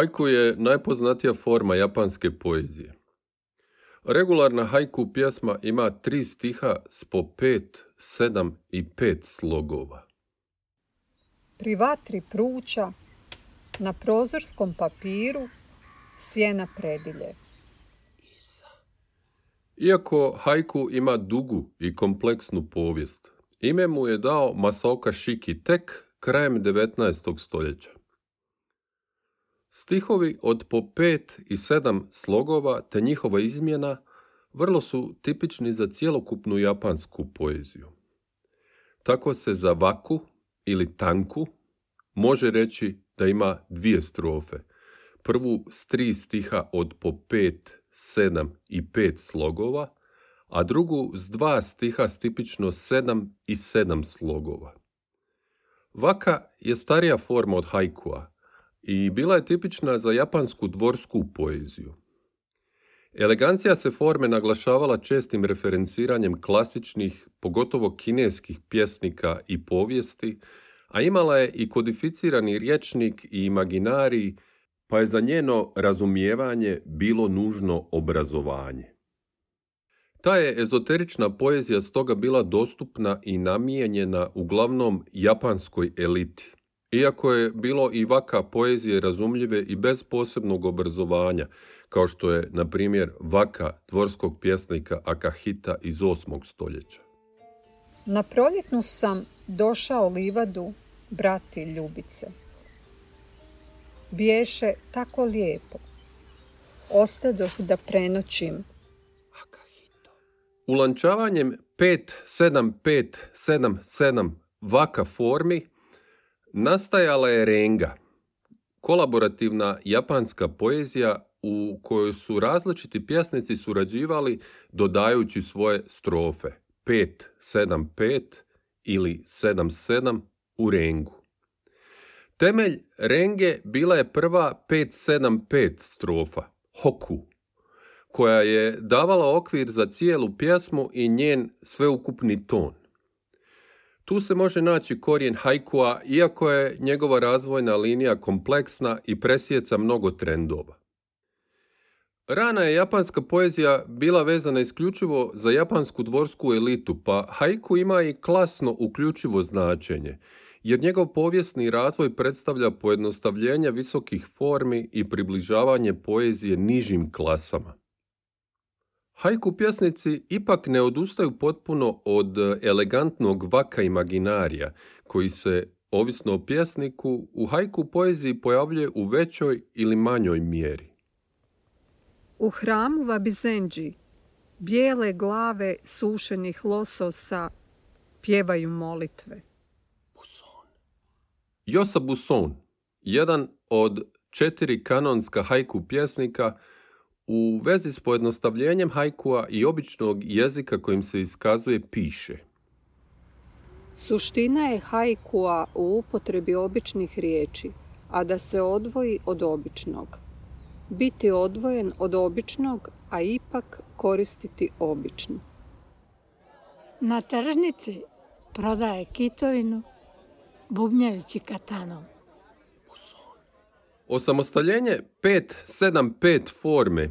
Haiku je najpoznatija forma japanske poezije. Regularna haiku pjesma ima tri stiha s po pet, sedam i pet slogova. Pri vatri pruča, na prozorskom papiru, sjena predilje. Iako haiku ima dugu i kompleksnu povijest, ime mu je dao Masaoka Shiki tek krajem 19. stoljeća. Stihovi od po pet i sedam slogova te njihova izmjena vrlo su tipični za cjelokupnu japansku poeziju. Tako se za vaku ili tanku može reći da ima dvije strofe. Prvu s tri stiha od po pet, sedam i pet slogova, a drugu s dva stiha s tipično sedam i sedam slogova. Vaka je starija forma od haikua i bila je tipična za japansku dvorsku poeziju. Elegancija se forme naglašavala čestim referenciranjem klasičnih, pogotovo kineskih pjesnika i povijesti, a imala je i kodificirani rječnik i imaginarij, pa je za njeno razumijevanje bilo nužno obrazovanje. Ta je ezoterična poezija stoga bila dostupna i namijenjena uglavnom japanskoj eliti. Iako je bilo i vaka poezije razumljive i bez posebnog obrazovanja, kao što je, na primjer, vaka dvorskog pjesnika Akahita iz 8. stoljeća. Na proljetnu sam došao livadu brati Ljubice. Biješe tako lijepo. Ostadoh da prenoćim. Ulančavanjem 5-7-5-7-7 vaka formi nastajala je renga, kolaborativna japanska poezija u kojoj su različiti pjesnici surađivali dodajući svoje strofe 5-7-5 ili 7-7 u rengu. Temelj renge bila je prva 5-7-5 strofa, hoku, koja je davala okvir za cijelu pjesmu i njen sveukupni ton. Tu se može naći korijen hajkua, iako je njegova razvojna linija kompleksna i presjeca mnogo trendova. Rana je japanska poezija bila vezana isključivo za japansku dvorsku elitu, pa haiku ima i klasno uključivo značenje, jer njegov povijesni razvoj predstavlja pojednostavljenje visokih formi i približavanje poezije nižim klasama. Haiku pjesnici ipak ne odustaju potpuno od elegantnog vaka imaginarija, koji se, ovisno o pjesniku, u haiku poeziji pojavljuje u većoj ili manjoj mjeri. U hramu Vabizenđi bijele glave sušenih lososa pjevaju molitve. Josa Buson, jedan od četiri kanonska haiku pjesnika, u vezi s pojednostavljenjem hajkua i običnog jezika kojim se iskazuje piše. Suština je hajkua u upotrebi običnih riječi, a da se odvoji od običnog. Biti odvojen od običnog, a ipak koristiti obično. Na tržnici prodaje kitovinu, bubnjajući katanom. Osamostaljenje 5-7-5 forme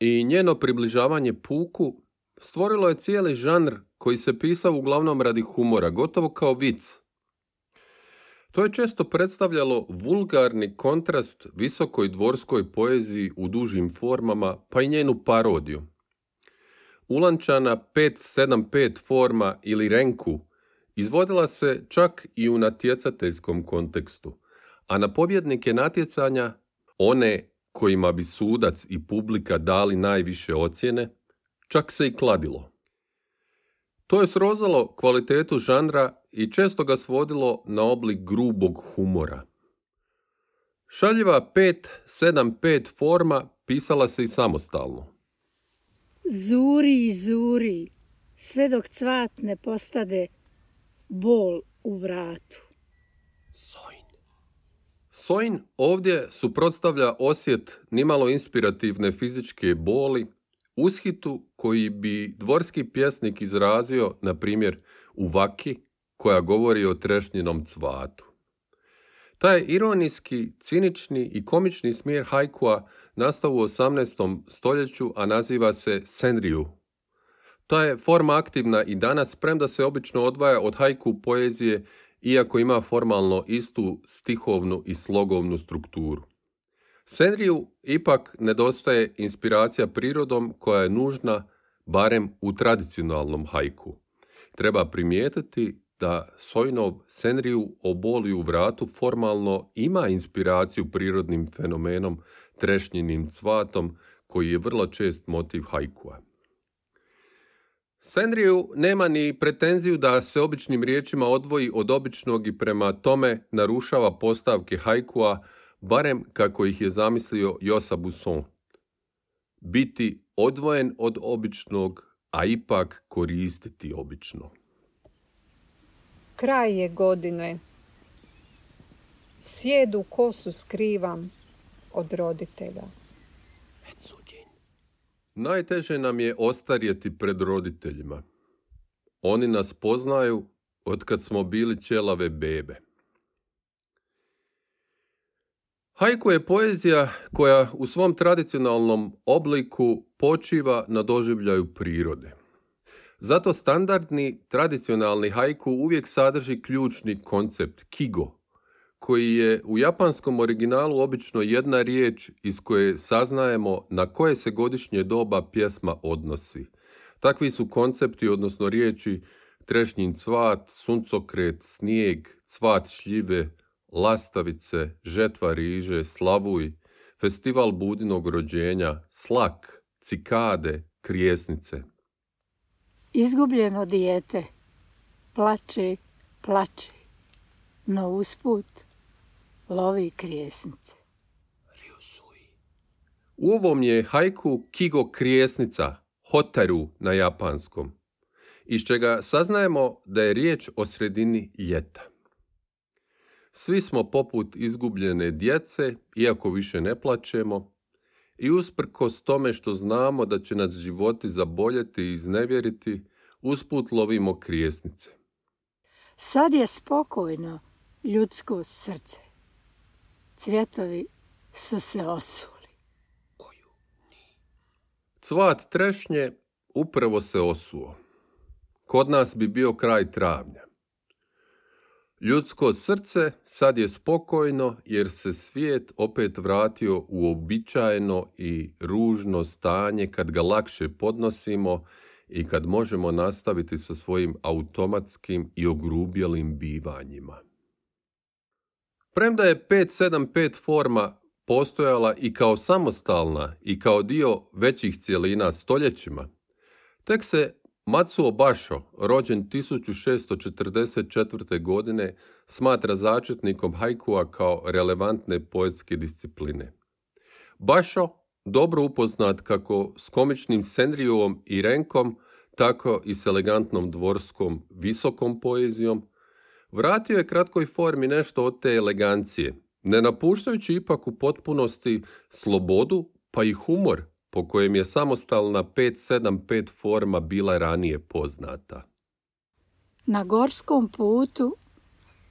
i njeno približavanje puku stvorilo je cijeli žanr koji se pisao uglavnom radi humora, gotovo kao vic. To je često predstavljalo vulgarni kontrast visokoj dvorskoj poeziji u dužim formama, pa i njenu parodiju. Ulančana 5-7-5 forma ili renku izvodila se čak i u natjecateljskom kontekstu, a na pobjednike natjecanja, one kojima bi sudac i publika dali najviše ocjene, čak se i kladilo. To je srozalo kvalitetu žanra i često ga svodilo na oblik grubog humora. Šaljiva 5-7-5 forma pisala se i samostalno. Zuri i zuri, sve dok cvat ne postade bol u vratu. Sojn ovdje suprotstavlja osjet nimalo inspirativne fizičke boli, ushitu koji bi dvorski pjesnik izrazio, na primjer, u vaki, koja govori o trešnjinom cvatu. Taj ironijski, cinični i komični smjer hajkua nastao u 18. stoljeću, a naziva se senriju. Ta je forma aktivna i danas, premda se obično odvaja od hajku poezije, iako ima formalno istu stihovnu i slogovnu strukturu. Senriju ipak nedostaje inspiracija prirodom koja je nužna barem u tradicionalnom hajku. Treba primijetiti da Sojnov Senriju o boli u vratu formalno ima inspiraciju prirodnim fenomenom trešnjenim cvatom koji je vrlo čest motiv hajkua. Senriju nema ni pretenziju da se običnim riječima odvoji od običnog i prema tome narušava postavke hajkua, barem kako ih je zamislio Josa Busson. Biti odvojen od običnog, a ipak koristiti obično. Kraj je godine. Sjedu kosu skrivam od roditelja. Najteže nam je ostarjeti pred roditeljima. Oni nas poznaju od kad smo bili ćelave bebe. Haiku je poezija koja u svom tradicionalnom obliku počiva na doživljaju prirode. Zato standardni tradicionalni haiku uvijek sadrži ključni koncept kigo, koji je u japanskom originalu obično jedna riječ iz koje saznajemo na koje se godišnje doba pjesma odnosi. Takvi su koncepti, odnosno riječi trešnjin cvat, suncokret, snijeg, cvat šljive, lastavice, žetva riže, slavuj, festival budinog rođenja, slak, cikade, krijesnice. Izgubljeno dijete, plače, plače, no usput lovi krijesnice. U ovom je hajku Kigo krijesnica, hotaru na japanskom, iz čega saznajemo da je riječ o sredini ljeta. Svi smo poput izgubljene djece, iako više ne plaćemo, i usprkos tome što znamo da će nas životi zaboljeti i iznevjeriti, usput lovimo krijesnice. Sad je spokojno ljudsko srce. Cvjetovi su se osuli. Cvat trešnje upravo se osuo. Kod nas bi bio kraj travnja. Ljudsko srce sad je spokojno jer se svijet opet vratio u običajno i ružno stanje kad ga lakše podnosimo i kad možemo nastaviti sa svojim automatskim i ogrubjelim bivanjima. Premda je 575 forma postojala i kao samostalna i kao dio većih cijelina stoljećima, tek se Matsuo Basho, rođen 1644. godine, smatra začetnikom hajkua kao relevantne poetske discipline. Basho, dobro upoznat kako s komičnim Senrijovom i Renkom, tako i s elegantnom dvorskom visokom poezijom, vratio je kratkoj formi nešto od te elegancije, ne napuštajući ipak u potpunosti slobodu pa i humor po kojem je samostalna 575 forma bila ranije poznata. Na gorskom putu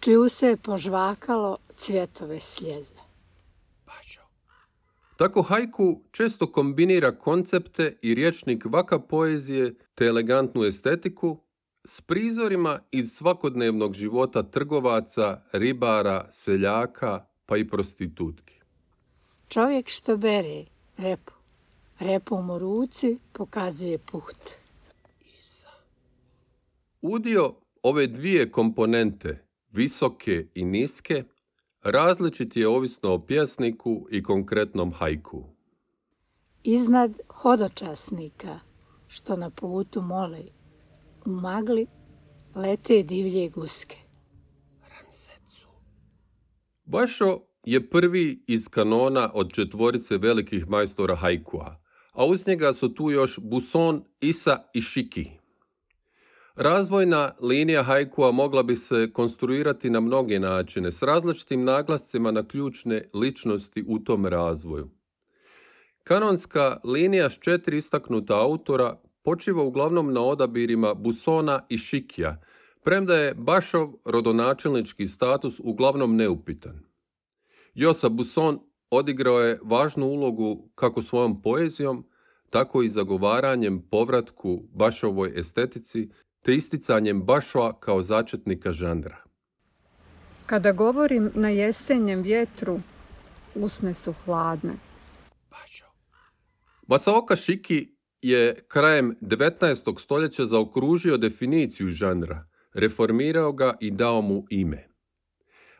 kljuse je požvakalo cvjetove sljeze. Tako hajku često kombinira koncepte i riječnik vaka poezije te elegantnu estetiku s prizorima iz svakodnevnog života trgovaca, ribara, seljaka pa i prostitutki. Čovjek što bere repu repom u ruci pokazuje put. Udio ove dvije komponente, visoke i niske, različit je ovisno o pjesniku i konkretnom hajku. Iznad hodočasnika, što na putu mole, u magli lete divlje guske. Bašo je prvi iz kanona od četvorice velikih majstora hajkua, a uz njega su tu još Buson, Isa i Shiki. Razvojna linija hajkua mogla bi se konstruirati na mnoge načine, s različitim naglascima na ključne ličnosti u tom razvoju. Kanonska linija s četiri istaknuta autora počiva uglavnom na odabirima Busona i Šikija, premda je Bašov rodonačelnički status uglavnom neupitan. Josa Buson odigrao je važnu ulogu kako svojom poezijom, tako i zagovaranjem povratku Bašovoj estetici te isticanjem Bašova kao začetnika žanra. Kada govorim na jesenjem vjetru, usne su hladne. Masaoka Shiki je krajem 19. stoljeća zaokružio definiciju žanra, reformirao ga i dao mu ime.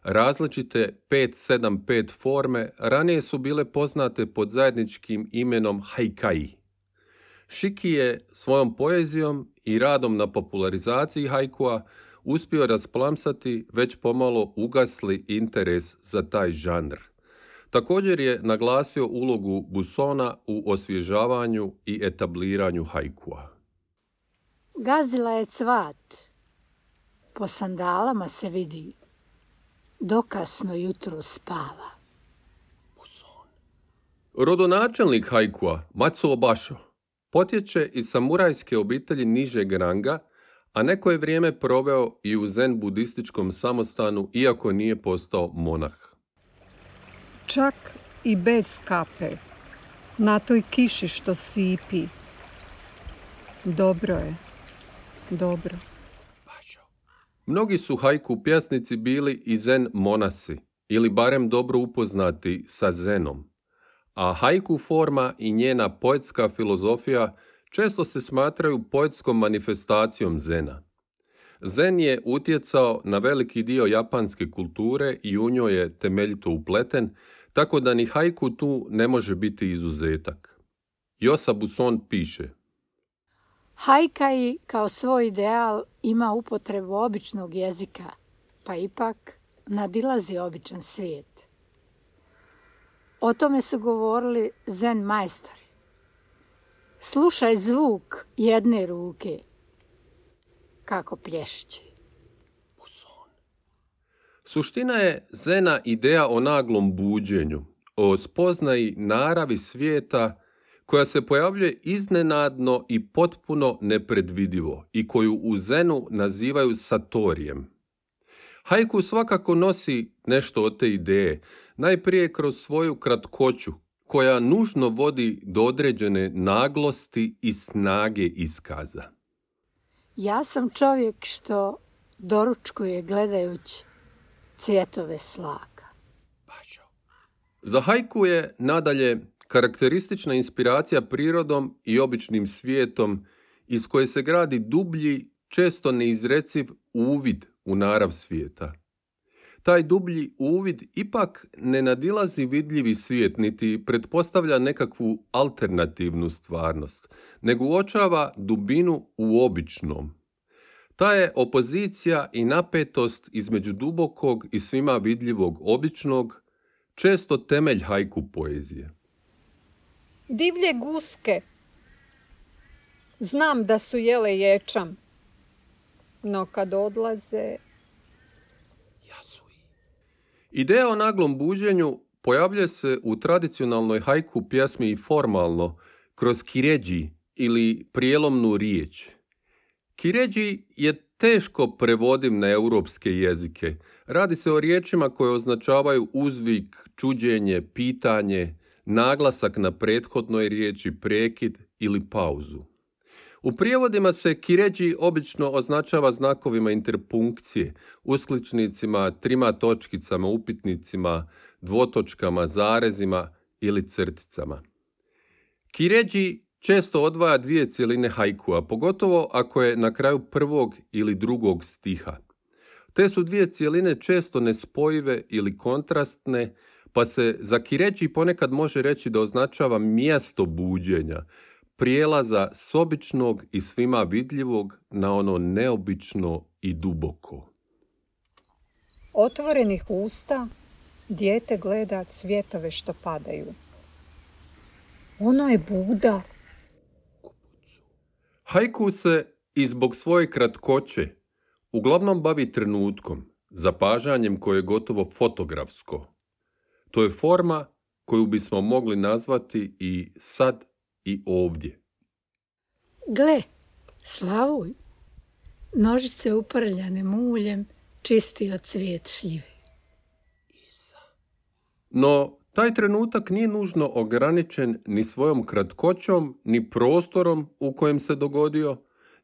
Različite 5-7-5 forme ranije su bile poznate pod zajedničkim imenom haikai. Shiki je svojom poezijom i radom na popularizaciji haikua uspio rasplamsati već pomalo ugasli interes za taj žanr. Također je naglasio ulogu Busona u osvježavanju i etabliranju haikua. Gazila je cvat. Po sandalama se vidi. Dokasno jutro spava. Rodonačelnik haikua, Matsuo Basho, potječe iz samurajske obitelji nižeg ranga, a neko je vrijeme proveo i u zen budističkom samostanu, iako nije postao monah. Čak i bez kape, na toj kiši što sipi. Dobro je, dobro. Mnogi su hajku pjesnici bili i zen monasi, ili barem dobro upoznati sa zenom. A hajku forma i njena poetska filozofija često se smatraju poetskom manifestacijom zena. Zen je utjecao na veliki dio japanske kulture i u njoj je temeljito upleten, tako da ni hajku tu ne može biti izuzetak. Josa Buson piše Hajkai kao svoj ideal ima upotrebu običnog jezika, pa ipak nadilazi običan svijet. O tome su govorili zen majstori. Slušaj zvuk jedne ruke, kako plješće. Suština je zena ideja o naglom buđenju, o spoznaji naravi svijeta koja se pojavljuje iznenadno i potpuno nepredvidivo i koju u zenu nazivaju satorijem. Haiku svakako nosi nešto od te ideje, najprije kroz svoju kratkoću, koja nužno vodi do određene naglosti i snage iskaza. Ja sam čovjek što doručkuje gledajući cvjetove slaka. Za hajku je nadalje karakteristična inspiracija prirodom i običnim svijetom iz koje se gradi dublji, često neizreciv uvid u narav svijeta. Taj dublji uvid ipak ne nadilazi vidljivi svijet niti pretpostavlja nekakvu alternativnu stvarnost, nego uočava dubinu u običnom. Ta je opozicija i napetost između dubokog i svima vidljivog običnog često temelj hajku poezije. Divlje guske. Znam da su jele ječam, no kad odlaze... Ideja o naglom buđenju pojavljuje se u tradicionalnoj hajku pjesmi i formalno, kroz kiređi ili prijelomnu riječ. Kiređi je teško prevodim na europske jezike. Radi se o riječima koje označavaju uzvik, čuđenje, pitanje, naglasak na prethodnoj riječi, prekid ili pauzu. U prijevodima se kiređi obično označava znakovima interpunkcije, uskličnicima, trima točkicama, upitnicima, dvotočkama, zarezima ili crticama. Kiređi često odvaja dvije cijeline hajkua, pogotovo ako je na kraju prvog ili drugog stiha. Te su dvije cijeline često nespojive ili kontrastne, pa se za kireći ponekad može reći da označava mjesto buđenja, prijelaza s običnog i svima vidljivog na ono neobično i duboko. Otvorenih usta dijete gleda cvjetove što padaju. Ono je Buda. Haiku se i zbog svoje kratkoće uglavnom bavi trenutkom, zapažanjem koje je gotovo fotografsko. To je forma koju bismo mogli nazvati i sad i ovdje. Gle, slavuj, nožice uprljane muljem čisti od cvijet šljive. No, taj trenutak nije nužno ograničen ni svojom kratkoćom, ni prostorom u kojem se dogodio,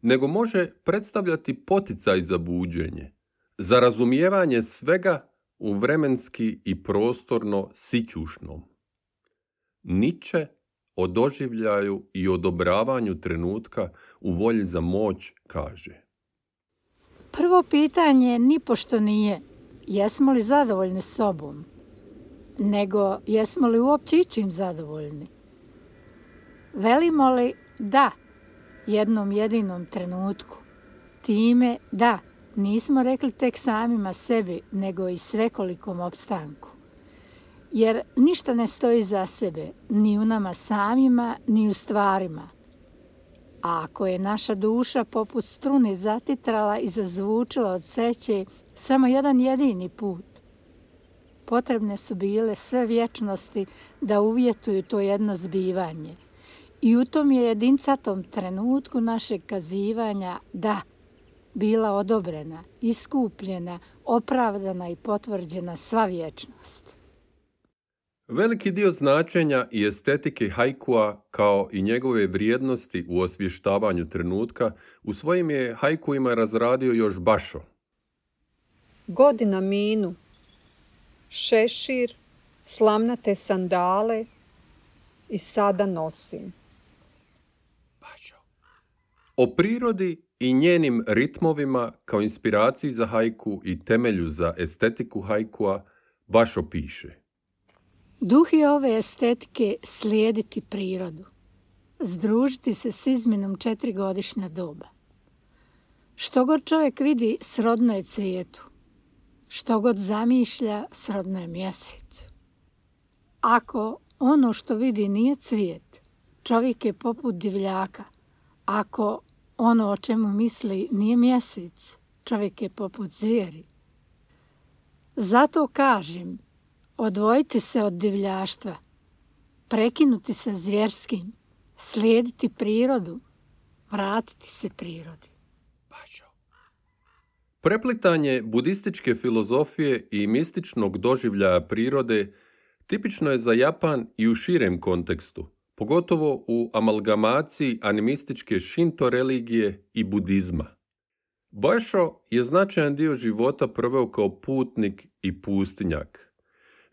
nego može predstavljati poticaj za buđenje, za razumijevanje svega u vremenski i prostorno sićušnom. Niče o doživljaju i odobravanju trenutka u volji za moć kaže. Prvo pitanje nipošto nije jesmo li zadovoljni sobom, nego jesmo li uopće ičim zadovoljni. Velimo li da jednom jedinom trenutku, time da nismo rekli tek samima sebi, nego i svekolikom opstanku. Jer ništa ne stoji za sebe, ni u nama samima, ni u stvarima. A ako je naša duša poput strune zatitrala i zazvučila od sreće samo jedan jedini put, potrebne su bile sve vječnosti da uvjetuju to jedno zbivanje. I u tom je jedincatom trenutku našeg kazivanja da bila odobrena, iskupljena, opravdana i potvrđena sva vječnost. Veliki dio značenja i estetike hajkua kao i njegove vrijednosti u osvještavanju trenutka u svojim je hajkuima razradio još Bašo. Godina minu, šešir, slamnate sandale i sada nosim. O prirodi i njenim ritmovima kao inspiraciji za hajku i temelju za estetiku hajkua baš opiše. Duh je ove estetike slijediti prirodu, združiti se s izmjenom četirigodišnja doba. Što god čovjek vidi, srodno je cvijetu. Što god zamišlja, srodno je mjesecu. Ako ono što vidi nije cvijet, čovjek je poput divljaka. Ako ono o čemu misli nije mjesec, čovjek je poput zvijeri. Zato kažem, odvojiti se od divljaštva, prekinuti se zvjerskim, slijediti prirodu, vratiti se prirodi. Preplitanje budističke filozofije i mističnog doživljaja prirode tipično je za Japan i u širem kontekstu, pogotovo u amalgamaciji animističke šinto religije i budizma. Bojšo je značajan dio života proveo kao putnik i pustinjak,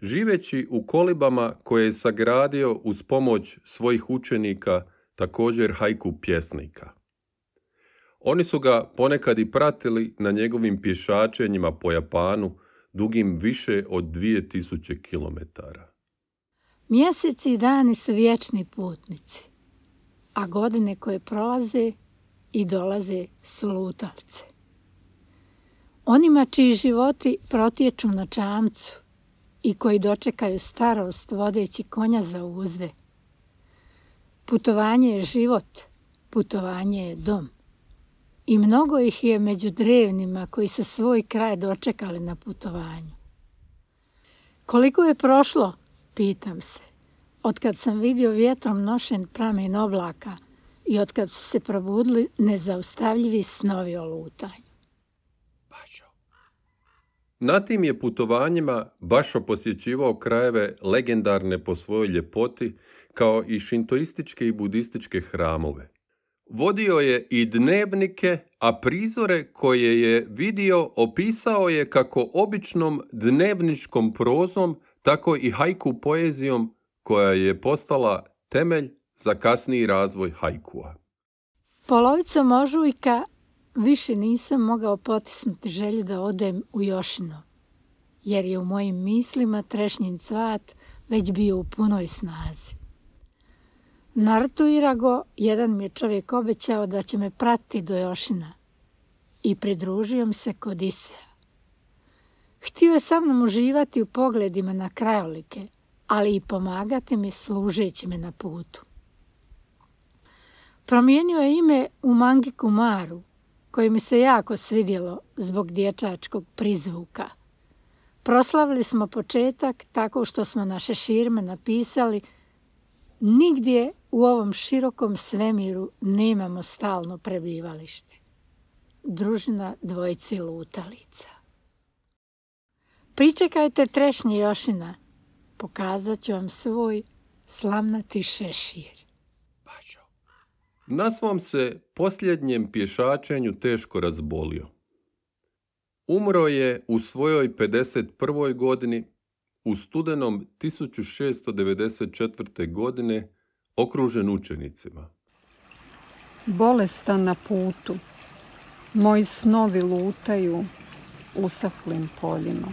živeći u kolibama koje je sagradio uz pomoć svojih učenika, također hajku pjesnika. Oni su ga ponekad i pratili na njegovim pješačenjima po Japanu, dugim više od 2000 kilometara. Mjeseci i dani su vječni putnici, a godine koje prolaze i dolaze su lutalce. Onima čiji životi protječu na čamcu i koji dočekaju starost vodeći konja za uzde. Putovanje je život, putovanje je dom. I mnogo ih je među drevnima koji su svoj kraj dočekali na putovanju. Koliko je prošlo pitam se, otkad sam vidio vjetrom nošen pramen oblaka i otkad su se probudili nezaustavljivi snovi o lutanju. Na tim je putovanjima Bašo posjećivao krajeve legendarne po svojoj ljepoti, kao i šintoističke i budističke hramove. Vodio je i dnevnike, a prizore koje je vidio opisao je kako običnom dnevničkom prozom tako i hajku poezijom koja je postala temelj za kasniji razvoj hajkua. Polovicom ožujka više nisam mogao potisnuti želju da odem u Jošino, jer je u mojim mislima trešnjin cvat već bio u punoj snazi. Na rtu Irago jedan mi je čovjek obećao da će me pratiti do Jošina i pridružio mi se kod Isea. Htio je sa mnom uživati u pogledima na krajolike, ali i pomagati mi služeći me na putu. Promijenio je ime u Mangi Kumaru, koje mi se jako svidjelo zbog dječačkog prizvuka. Proslavili smo početak tako što smo naše širme napisali Nigdje u ovom širokom svemiru nemamo stalno prebivalište. Družina dvojici lutalica. Pričekajte trešnje Jošina, pokazat ću vam svoj slamnati šešir. Na svom se posljednjem pješačenju teško razbolio. Umro je u svojoj 51. godini u studenom 1694. godine okružen učenicima. Bolestan na putu, moji snovi lutaju usahlim poljima.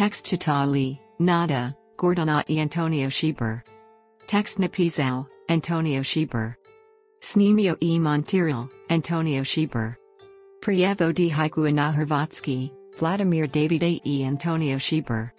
Text Chitali, Nada, Gordona e Antonio Schieber. Text Napizao, Antonio Schieber. Snemio e Montiel, Antonio Schieber. Prievo di Haiku Vladimir David e Antonio Schieber.